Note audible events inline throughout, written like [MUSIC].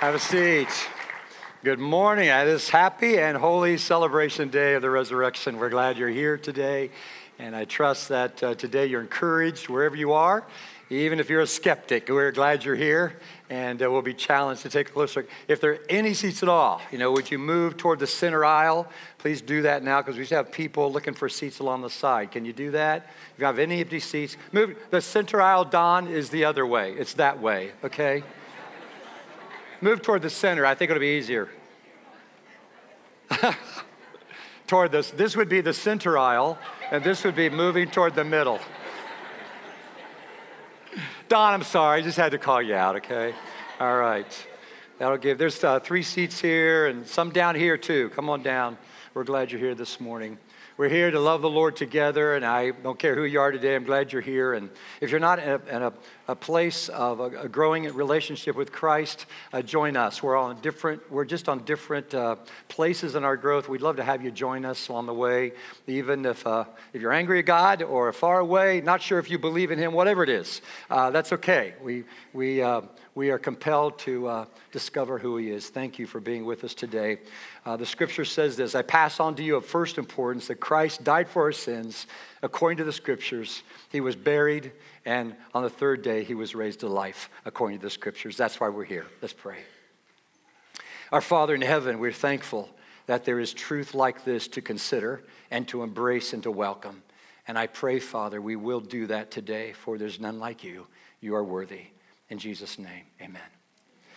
Have a seat. Good morning. It is happy and holy celebration day of the resurrection. We're glad you're here today. And I trust that uh, today you're encouraged wherever you are. Even if you're a skeptic, we're glad you're here. And uh, we'll be challenged to take a closer look. If there are any seats at all, you know, would you move toward the center aisle? Please do that now because we have people looking for seats along the side. Can you do that? If you have any empty seats, move. The center aisle, Don, is the other way. It's that way, okay? Move toward the center. I think it'll be easier. [LAUGHS] toward this. This would be the center aisle, and this would be moving toward the middle. [LAUGHS] Don, I'm sorry. I just had to call you out, okay? All right. That'll give. There's uh, three seats here and some down here too. Come on down. We're glad you're here this morning. We're here to love the Lord together, and I don't care who you are today, I'm glad you're here. And if you're not in a, in a, a place of a, a, growing relationship with Christ, uh, join us. We're all on different, we're just on different uh, places in our growth. We'd love to have you join us on the way, even if, uh, if you're angry at God or far away, not sure if you believe in Him, whatever it is, uh, that's okay. We, we, uh, we are compelled to uh, discover who He is. Thank you for being with us today. Uh, the scripture says this I pass on to you of first importance that Christ died for our sins according to the scriptures. He was buried, and on the third day, he was raised to life according to the scriptures. That's why we're here. Let's pray. Our Father in heaven, we're thankful that there is truth like this to consider and to embrace and to welcome. And I pray, Father, we will do that today, for there's none like you. You are worthy. In Jesus' name, amen.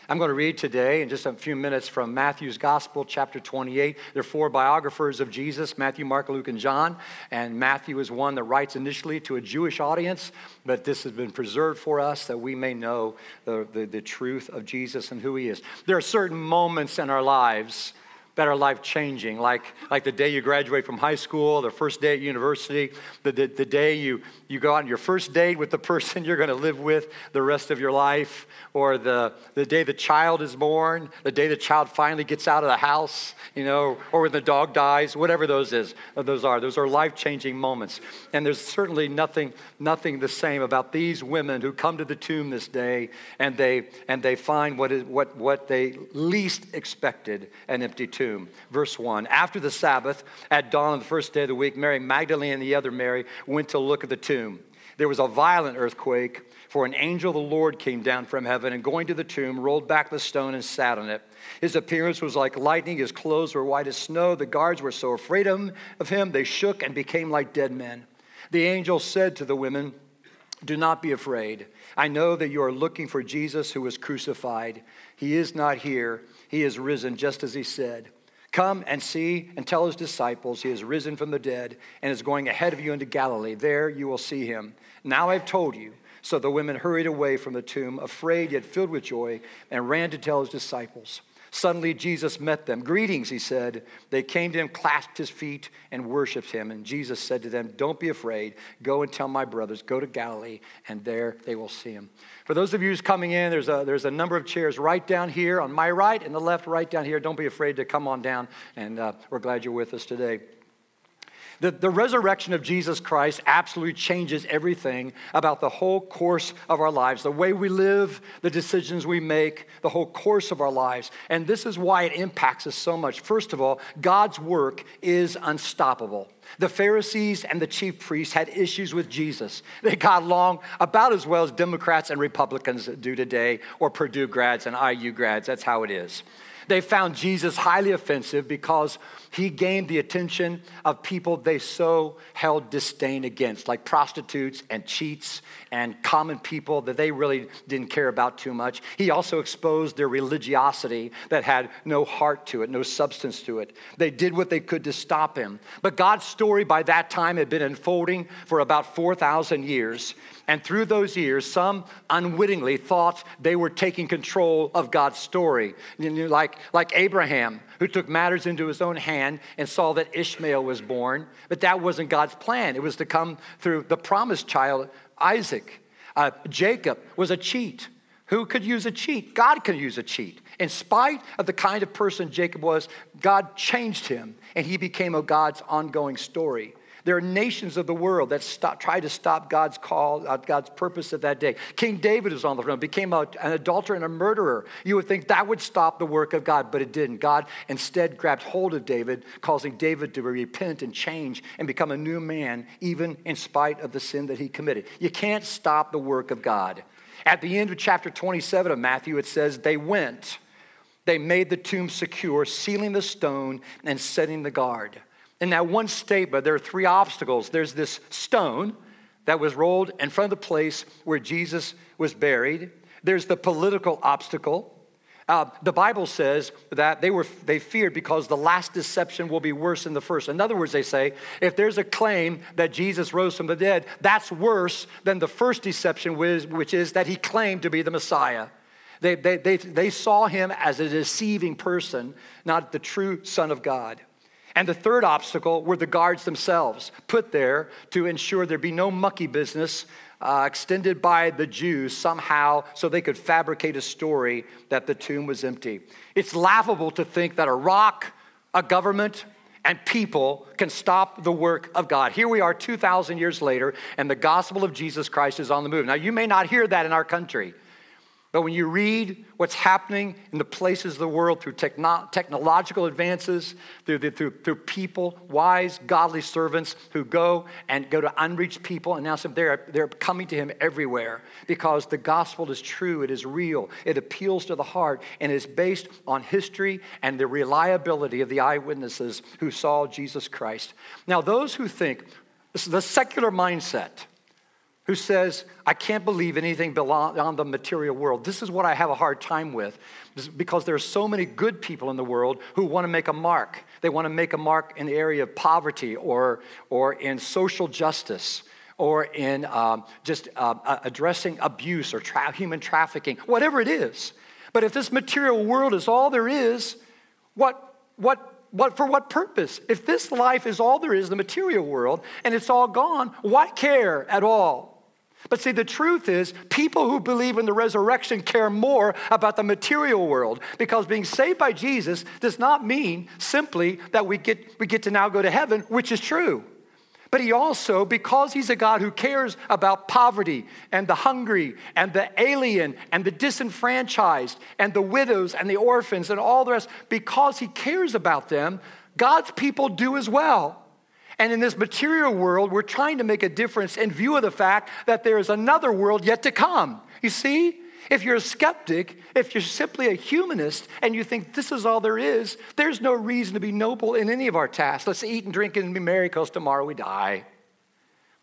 I'm going to read today in just a few minutes from Matthew's Gospel, chapter 28. There are four biographers of Jesus Matthew, Mark, Luke, and John. And Matthew is one that writes initially to a Jewish audience, but this has been preserved for us that we may know the, the, the truth of Jesus and who he is. There are certain moments in our lives that are life changing, like, like the day you graduate from high school, the first day at university, the, the, the, day you, you go on your first date with the person [LAUGHS] you're going to live with the rest of your life, or the, the day the child is born, the day the child finally gets out of the house, you know, or when the dog dies, whatever those is, uh, those are. Those are life changing moments. And there's certainly nothing, nothing the same about these women who come to the tomb this day and they, and they find what, is, what, what they least expected an empty tomb tomb. Verse 1 After the Sabbath, at dawn of the first day of the week, Mary Magdalene and the other Mary went to look at the tomb. There was a violent earthquake, for an angel of the Lord came down from heaven and going to the tomb, rolled back the stone and sat on it. His appearance was like lightning, his clothes were white as snow. The guards were so afraid of him, they shook and became like dead men. The angel said to the women, Do not be afraid. I know that you are looking for Jesus who was crucified. He is not here, he is risen, just as he said. Come and see and tell his disciples he is risen from the dead and is going ahead of you into Galilee. There you will see him. Now I've told you. So the women hurried away from the tomb, afraid yet filled with joy, and ran to tell his disciples. Suddenly Jesus met them. Greetings, he said. They came to him, clasped his feet, and worshiped him. And Jesus said to them, Don't be afraid. Go and tell my brothers, go to Galilee, and there they will see him. For those of you who's coming in, there's a, there's a number of chairs right down here on my right and the left, right down here. Don't be afraid to come on down, and uh, we're glad you're with us today. The, the resurrection of Jesus Christ absolutely changes everything about the whole course of our lives, the way we live, the decisions we make, the whole course of our lives. And this is why it impacts us so much. First of all, God's work is unstoppable. The Pharisees and the chief priests had issues with Jesus. They got along about as well as Democrats and Republicans do today, or Purdue grads and IU grads. That's how it is. They found Jesus highly offensive because he gained the attention of people they so held disdain against, like prostitutes and cheats and common people that they really didn't care about too much. He also exposed their religiosity that had no heart to it, no substance to it. They did what they could to stop him. But God's story by that time had been unfolding for about 4,000 years. And through those years, some unwittingly thought they were taking control of God's story. Like, like Abraham, who took matters into his own hand and saw that Ishmael was born. But that wasn't God's plan, it was to come through the promised child, Isaac. Uh, Jacob was a cheat. Who could use a cheat? God could use a cheat. In spite of the kind of person Jacob was, God changed him and he became a God's ongoing story. There are nations of the world that stop, try to stop God's call, uh, God's purpose of that day. King David was on the throne, became a, an adulterer and a murderer. You would think that would stop the work of God, but it didn't. God instead grabbed hold of David, causing David to repent and change and become a new man, even in spite of the sin that he committed. You can't stop the work of God. At the end of chapter 27 of Matthew, it says, They went, they made the tomb secure, sealing the stone and setting the guard. In that one statement, there are three obstacles. There's this stone that was rolled in front of the place where Jesus was buried. There's the political obstacle. Uh, the Bible says that they, were, they feared because the last deception will be worse than the first. In other words, they say, if there's a claim that Jesus rose from the dead, that's worse than the first deception, which is that he claimed to be the Messiah. They, they, they, they saw him as a deceiving person, not the true Son of God. And the third obstacle were the guards themselves, put there to ensure there be no mucky business uh, extended by the Jews somehow so they could fabricate a story that the tomb was empty. It's laughable to think that a rock, a government, and people can stop the work of God. Here we are 2,000 years later, and the gospel of Jesus Christ is on the move. Now, you may not hear that in our country. But when you read what's happening in the places of the world through techno- technological advances, through, the, through, through people, wise, godly servants who go and go to unreached people, and now they're, they're coming to him everywhere because the gospel is true, it is real, it appeals to the heart, and is based on history and the reliability of the eyewitnesses who saw Jesus Christ. Now, those who think, this is the secular mindset, who says, I can't believe anything beyond the material world. This is what I have a hard time with because there are so many good people in the world who want to make a mark. They want to make a mark in the area of poverty or, or in social justice or in um, just uh, addressing abuse or tra- human trafficking, whatever it is. But if this material world is all there is, what, what, what, for what purpose? If this life is all there is, the material world, and it's all gone, why care at all? But see, the truth is, people who believe in the resurrection care more about the material world because being saved by Jesus does not mean simply that we get, we get to now go to heaven, which is true. But he also, because he's a God who cares about poverty and the hungry and the alien and the disenfranchised and the widows and the orphans and all the rest, because he cares about them, God's people do as well. And in this material world, we're trying to make a difference in view of the fact that there is another world yet to come. You see? If you're a skeptic, if you're simply a humanist and you think this is all there is, there's no reason to be noble in any of our tasks. Let's eat and drink and be merry because tomorrow we die.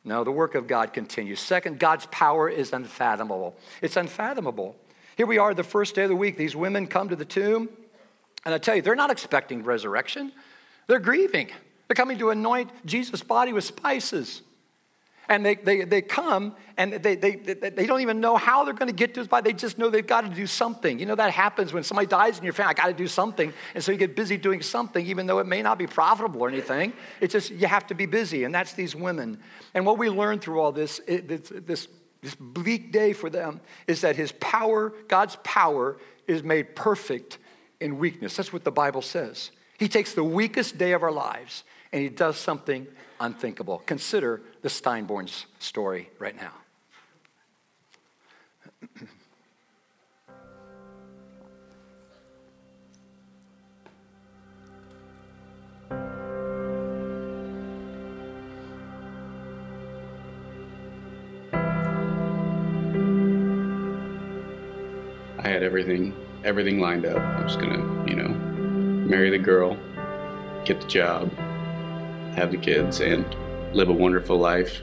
No, the work of God continues. Second, God's power is unfathomable. It's unfathomable. Here we are, the first day of the week. These women come to the tomb, and I tell you, they're not expecting resurrection, they're grieving. They're coming to anoint Jesus' body with spices. And they, they, they come and they, they, they don't even know how they're going to get to his body. They just know they've got to do something. You know, that happens when somebody dies in your family. I got to do something. And so you get busy doing something, even though it may not be profitable or anything. It's just you have to be busy. And that's these women. And what we learn through all this, this, this bleak day for them, is that his power, God's power, is made perfect in weakness. That's what the Bible says. He takes the weakest day of our lives and he does something unthinkable. Consider the Steinborns story right now. I had everything everything lined up. I was gonna, you know, marry the girl, get the job, have the kids, and live a wonderful life.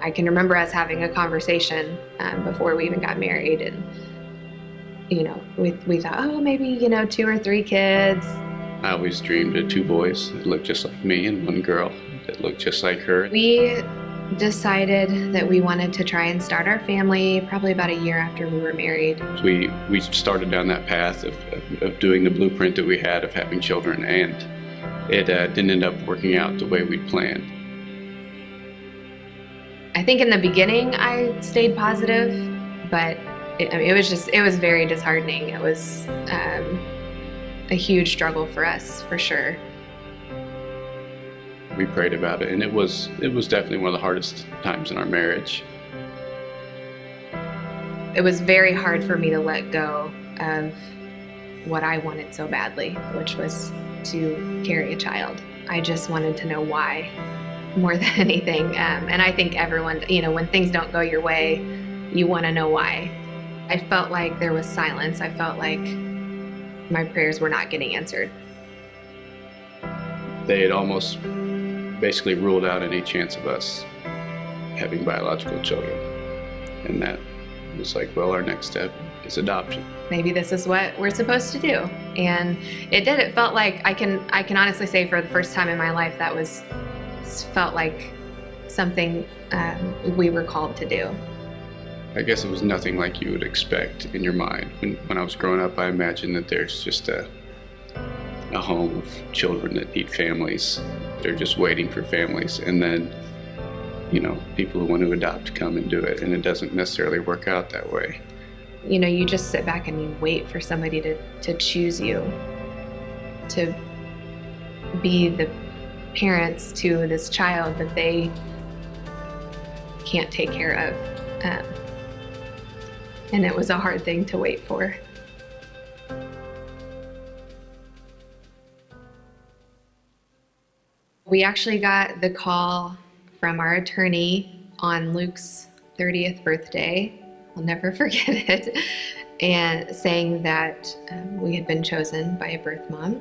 I can remember us having a conversation um, before we even got married, and you know, we we thought, oh, maybe you know, two or three kids. I always dreamed of two boys that looked just like me and one girl that looked just like her. We decided that we wanted to try and start our family probably about a year after we were married. We we started down that path of, of, of doing the blueprint that we had of having children and it uh, didn't end up working out the way we'd planned. I think in the beginning I stayed positive, but it, I mean, it was just, it was very disheartening. It was um, a huge struggle for us, for sure. we prayed about it, and it was it was definitely one of the hardest times in our marriage. It was very hard for me to let go of what I wanted so badly, which was to carry a child. I just wanted to know why more [LAUGHS] than anything. Um, and I think everyone, you know, when things don't go your way, you want to know why. I felt like there was silence. I felt like my prayers were not getting answered. They had almost basically ruled out any chance of us having biological children. And that was like, well, our next step is adoption. Maybe this is what we're supposed to do. And it did. It felt like I can I can honestly say for the first time in my life that was felt like something um, we were called to do. I guess it was nothing like you would expect in your mind. When, when I was growing up, I imagined that there's just a, a home of children that need families. They're just waiting for families. And then, you know, people who want to adopt come and do it. And it doesn't necessarily work out that way. You know, you just sit back and you wait for somebody to, to choose you, to be the parents to this child that they can't take care of. Um, and it was a hard thing to wait for. We actually got the call from our attorney on Luke's 30th birthday. I'll never [LAUGHS] forget it. And saying that um, we had been chosen by a birth mom.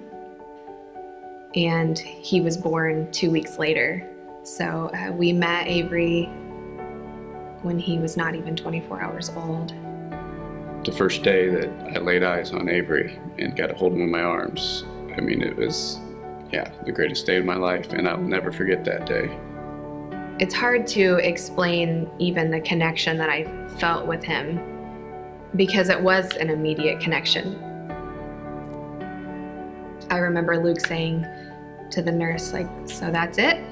And he was born two weeks later. So uh, we met Avery when he was not even 24 hours old the first day that I laid eyes on Avery and got a hold of him in my arms, I mean, it was, yeah, the greatest day of my life, and I'll never forget that day. It's hard to explain even the connection that I felt with him because it was an immediate connection. I remember Luke saying to the nurse, like, so that's it?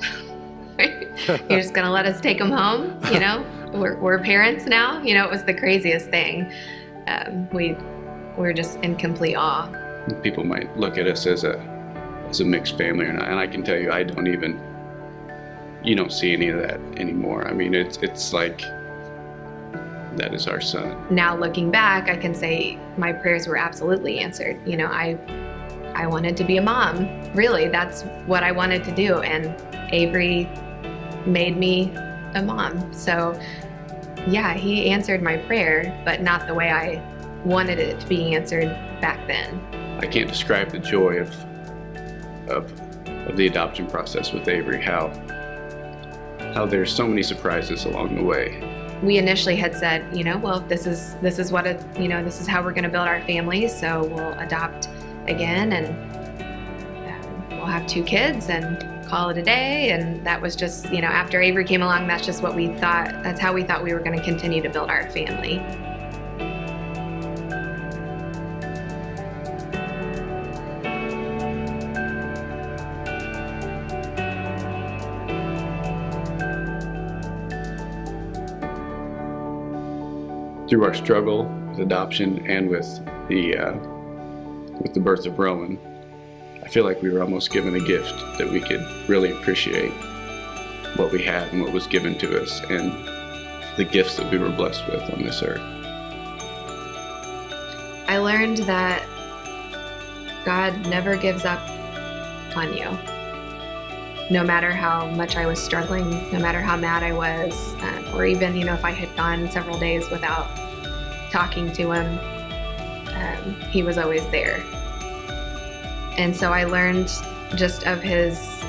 [LAUGHS] You're just gonna let us take him home? You know, we're, we're parents now? You know, it was the craziest thing um, we we're just in complete awe. People might look at us as a as a mixed family and I can tell you, I don't even you don't see any of that anymore. I mean, it's it's like that is our son. Now looking back, I can say my prayers were absolutely answered. You know, I I wanted to be a mom. Really, that's what I wanted to do, and Avery made me a mom. So yeah, he answered my prayer, but not the way I wanted it to be answered back then. I can't describe the joy of of of the adoption process with Avery. How how there's so many surprises along the way. We initially had said, you know, well, this is this is what it, you know, this is how we're going to build our family. So we'll adopt again, and um, we'll have two kids, and call it a day. And that was just, you know, after Avery came along, that's just what we thought, that's how we thought we were going to continue to build our family. Through our struggle with adoption and with the uh, with the birth of Roman, I feel like we were almost given a gift that we could really appreciate what we have and what was given to us and the gifts that we were blessed with on this earth. I learned that God never gives up on you. No matter how much I was struggling, no matter how mad I was, um, or even, you know, if I had gone several days without talking to him, um, he was always there. And so I learned just of his,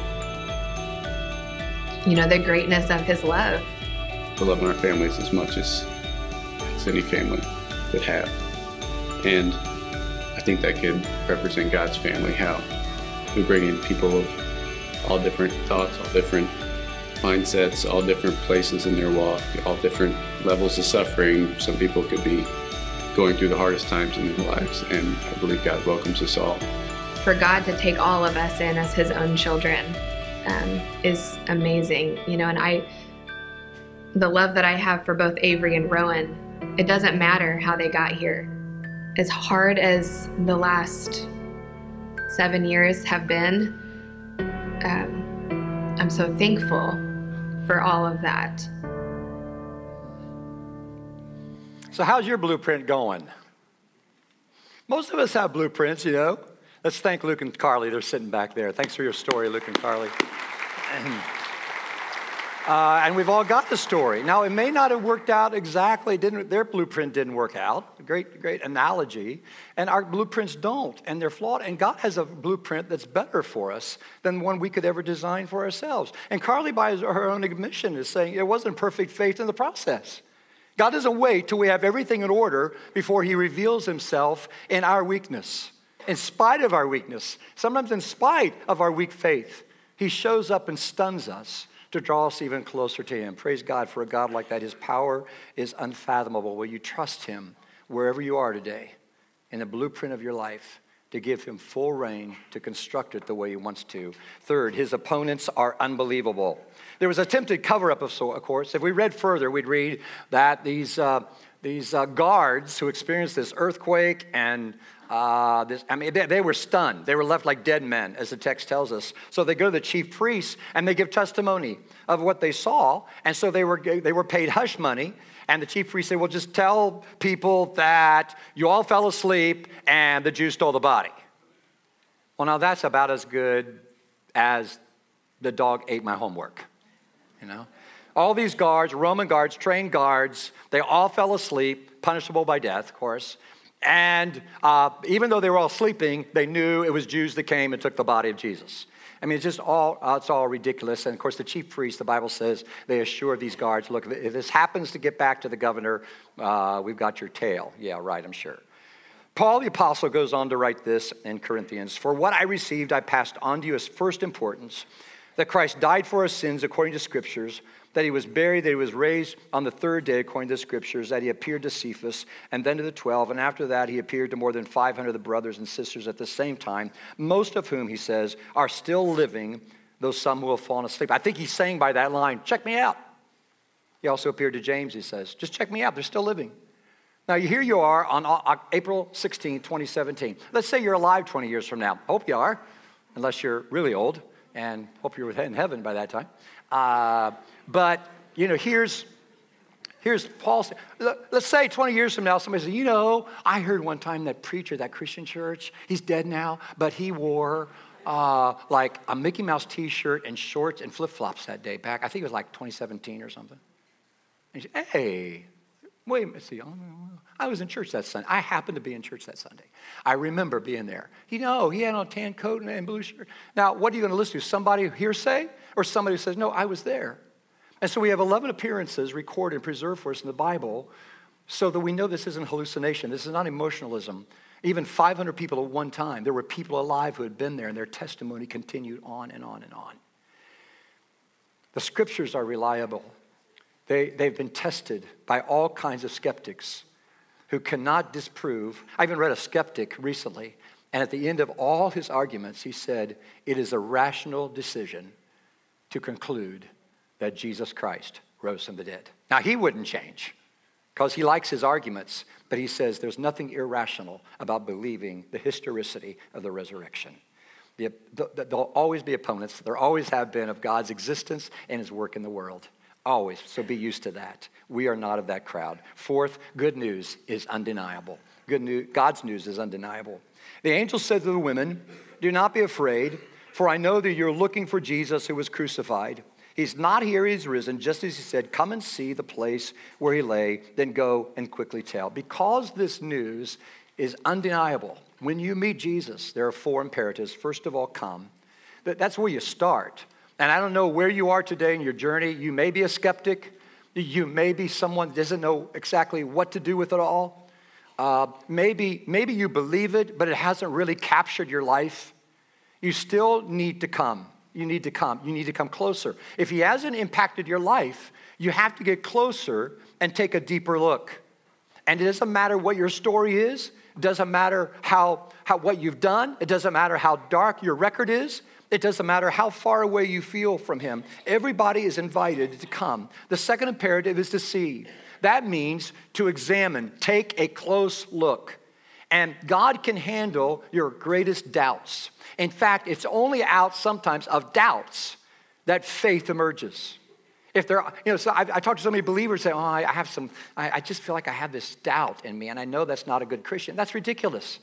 you know, the greatness of his love. We love our families as much as, as any family could have. And I think that could represent God's family, how we bring in people of all different thoughts, all different mindsets, all different places in their walk, all different levels of suffering. Some people could be going through the hardest times in their lives, and I believe God welcomes us all for God to take all of us in as His own children um, is amazing, you know. And I, the love that I have for both Avery and Rowan, it doesn't matter how they got here. As hard as the last seven years have been, um, I'm so thankful for all of that. So, how's your blueprint going? Most of us have blueprints, you know. Let's thank Luke and Carly. They're sitting back there. Thanks for your story, Luke and Carly. [CLEARS THROAT] Uh, and we've all got the story. Now, it may not have worked out exactly. Didn't, their blueprint didn't work out. Great, great analogy. And our blueprints don't, and they're flawed. And God has a blueprint that's better for us than one we could ever design for ourselves. And Carly, by her own admission, is saying it wasn't perfect faith in the process. God doesn't wait till we have everything in order before He reveals Himself in our weakness. In spite of our weakness, sometimes in spite of our weak faith, He shows up and stuns us to draw us even closer to Him. Praise God for a God like that. His power is unfathomable. Will you trust Him wherever you are today in the blueprint of your life? To give him full reign to construct it the way he wants to. Third, his opponents are unbelievable. There was attempted cover up of, of course. If we read further, we'd read that these, uh, these uh, guards who experienced this earthquake and uh, this, I mean, they, they, were stunned. They were left like dead men, as the text tells us. So they go to the chief priests and they give testimony of what they saw. And so they were, they were paid hush money. And the chief priest said, Well, just tell people that you all fell asleep and the Jews stole the body. Well, now that's about as good as the dog ate my homework, you know? All these guards, Roman guards, trained guards, they all fell asleep, punishable by death, of course. And uh, even though they were all sleeping, they knew it was Jews that came and took the body of Jesus. I mean, it's just all, uh, it's all ridiculous. And of course, the chief priest, the Bible says, they assure these guards look, if this happens to get back to the governor, uh, we've got your tail. Yeah, right, I'm sure. Paul the Apostle goes on to write this in Corinthians For what I received, I passed on to you as first importance that Christ died for our sins according to Scriptures that he was buried, that he was raised on the third day, according to the scriptures, that he appeared to Cephas and then to the twelve, and after that he appeared to more than 500 of the brothers and sisters at the same time, most of whom, he says, are still living, though some will have fallen asleep. I think he's saying by that line, check me out. He also appeared to James, he says, just check me out, they're still living. Now, here you are on April 16, 2017. Let's say you're alive 20 years from now. Hope you are, unless you're really old, and hope you're in heaven by that time. Uh, but, you know, here's, here's Paul. Let's say 20 years from now, somebody says, you know, I heard one time that preacher, that Christian church, he's dead now, but he wore uh, like a Mickey Mouse t shirt and shorts and flip flops that day back. I think it was like 2017 or something. And said, hey, wait a minute, see, I was in church that Sunday. I happened to be in church that Sunday. I remember being there. You know, he had on a tan coat and blue shirt. Now, what are you going to listen to? Somebody hearsay or somebody who says, no, I was there? And so we have 11 appearances recorded and preserved for us in the Bible so that we know this isn't hallucination. This is not emotionalism. Even 500 people at one time, there were people alive who had been there, and their testimony continued on and on and on. The scriptures are reliable. They, they've been tested by all kinds of skeptics who cannot disprove. I even read a skeptic recently, and at the end of all his arguments, he said, It is a rational decision to conclude that Jesus Christ rose from the dead. Now, he wouldn't change because he likes his arguments, but he says there's nothing irrational about believing the historicity of the resurrection. The, the, there'll always be opponents, there always have been, of God's existence and his work in the world. Always. So be used to that. We are not of that crowd. Fourth, good news is undeniable. Good news, God's news is undeniable. The angel said to the women, Do not be afraid, for I know that you're looking for Jesus who was crucified. He's not here, he's risen, just as he said, Come and see the place where he lay, then go and quickly tell. Because this news is undeniable, when you meet Jesus, there are four imperatives. First of all, come. That's where you start. And I don't know where you are today in your journey. You may be a skeptic, you may be someone that doesn't know exactly what to do with it all. Uh, maybe, maybe you believe it, but it hasn't really captured your life. You still need to come you need to come. You need to come closer. If he hasn't impacted your life, you have to get closer and take a deeper look. And it doesn't matter what your story is, it doesn't matter how, how what you've done, it doesn't matter how dark your record is, it doesn't matter how far away you feel from him. Everybody is invited to come. The second imperative is to see. That means to examine, take a close look. And God can handle your greatest doubts. In fact, it's only out sometimes of doubts that faith emerges. If there, are, you know, so I, I talk to so many believers say, "Oh, I, I have some. I, I, just feel like I have this doubt in me, and I know that's not a good Christian." That's ridiculous.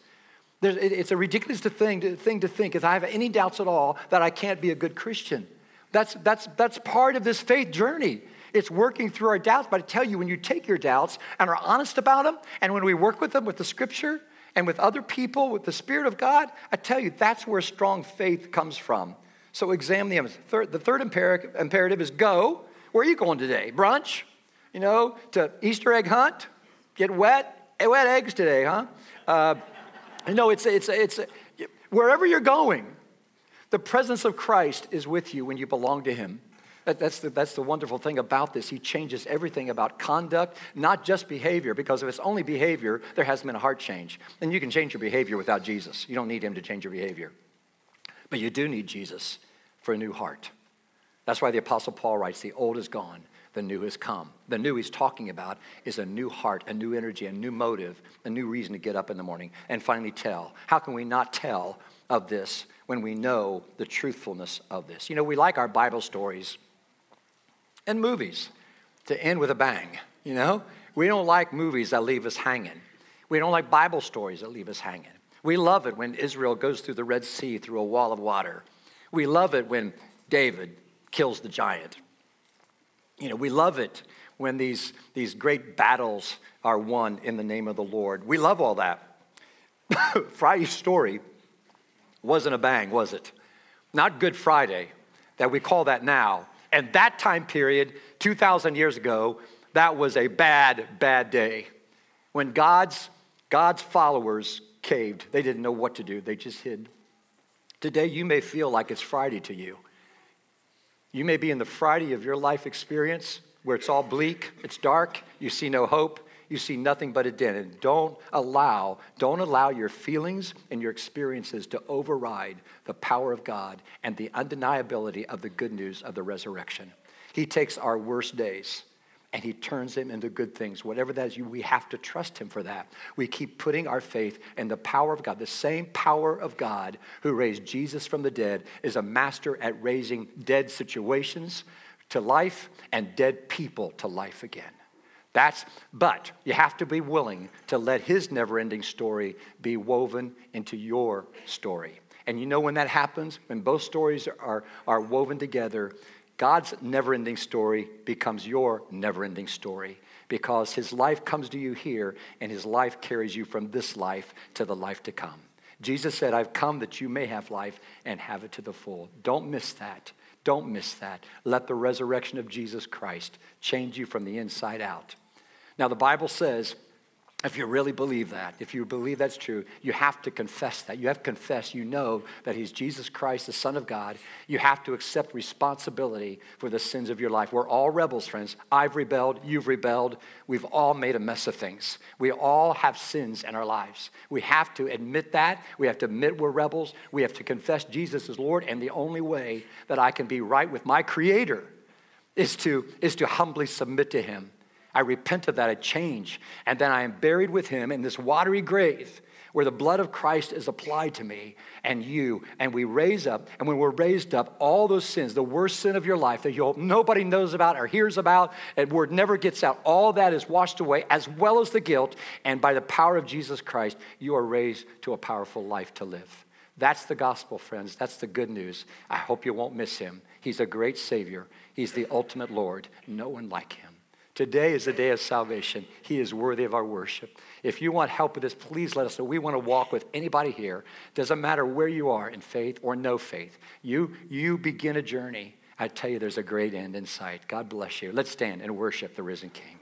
There's, it, it's a ridiculous thing to, thing to think if I have any doubts at all that I can't be a good Christian. That's that's that's part of this faith journey. It's working through our doubts. But I tell you, when you take your doubts and are honest about them, and when we work with them with the Scripture and with other people with the Spirit of God, I tell you, that's where strong faith comes from. So examine the third, the third imperative is go. Where are you going today? Brunch? You know, to Easter egg hunt? Get wet? Wet eggs today, huh? Uh, no, it's, it's, it's, wherever you're going, the presence of Christ is with you when you belong to Him. That, that's, the, that's the wonderful thing about this. He changes everything about conduct, not just behavior, because if it's only behavior, there hasn't been a heart change. And you can change your behavior without Jesus. You don't need Him to change your behavior. But you do need Jesus for a new heart. That's why the Apostle Paul writes, The old is gone, the new has come. The new he's talking about is a new heart, a new energy, a new motive, a new reason to get up in the morning and finally tell. How can we not tell of this when we know the truthfulness of this? You know, we like our Bible stories and movies to end with a bang, you know? We don't like movies that leave us hanging. We don't like Bible stories that leave us hanging. We love it when Israel goes through the Red Sea through a wall of water. We love it when David kills the giant. You know, we love it when these, these great battles are won in the name of the Lord. We love all that. [COUGHS] Friday's story wasn't a bang, was it? Not Good Friday, that we call that now. And that time period, 2,000 years ago, that was a bad, bad day. When God's, God's followers caved, they didn't know what to do, they just hid. Today, you may feel like it's Friday to you. You may be in the Friday of your life experience where it's all bleak, it's dark, you see no hope, you see nothing but a den. And don't allow, don't allow your feelings and your experiences to override the power of God and the undeniability of the good news of the resurrection. He takes our worst days and he turns them into good things. Whatever that is, we have to trust him for that. We keep putting our faith in the power of God. The same power of God who raised Jesus from the dead is a master at raising dead situations to life and dead people to life again. That's, but you have to be willing to let his never ending story be woven into your story. And you know when that happens? When both stories are, are woven together, God's never ending story becomes your never ending story because his life comes to you here and his life carries you from this life to the life to come. Jesus said, I've come that you may have life and have it to the full. Don't miss that. Don't miss that. Let the resurrection of Jesus Christ change you from the inside out. Now, the Bible says if you really believe that, if you believe that's true, you have to confess that. You have to confess you know that He's Jesus Christ, the Son of God. You have to accept responsibility for the sins of your life. We're all rebels, friends. I've rebelled, you've rebelled. We've all made a mess of things. We all have sins in our lives. We have to admit that. We have to admit we're rebels. We have to confess Jesus is Lord. And the only way that I can be right with my Creator is to, is to humbly submit to Him I repent of that, I change, and then I am buried with him in this watery grave where the blood of Christ is applied to me and you, and we raise up. And when we're raised up, all those sins, the worst sin of your life that you nobody knows about or hears about, and word never gets out, all that is washed away, as well as the guilt. And by the power of Jesus Christ, you are raised to a powerful life to live. That's the gospel, friends. That's the good news. I hope you won't miss him. He's a great Savior, He's the ultimate Lord. No one like him. Today is the day of salvation. He is worthy of our worship. If you want help with this, please let us know. We want to walk with anybody here. Doesn't matter where you are in faith or no faith. You, you begin a journey. I tell you, there's a great end in sight. God bless you. Let's stand and worship the risen King.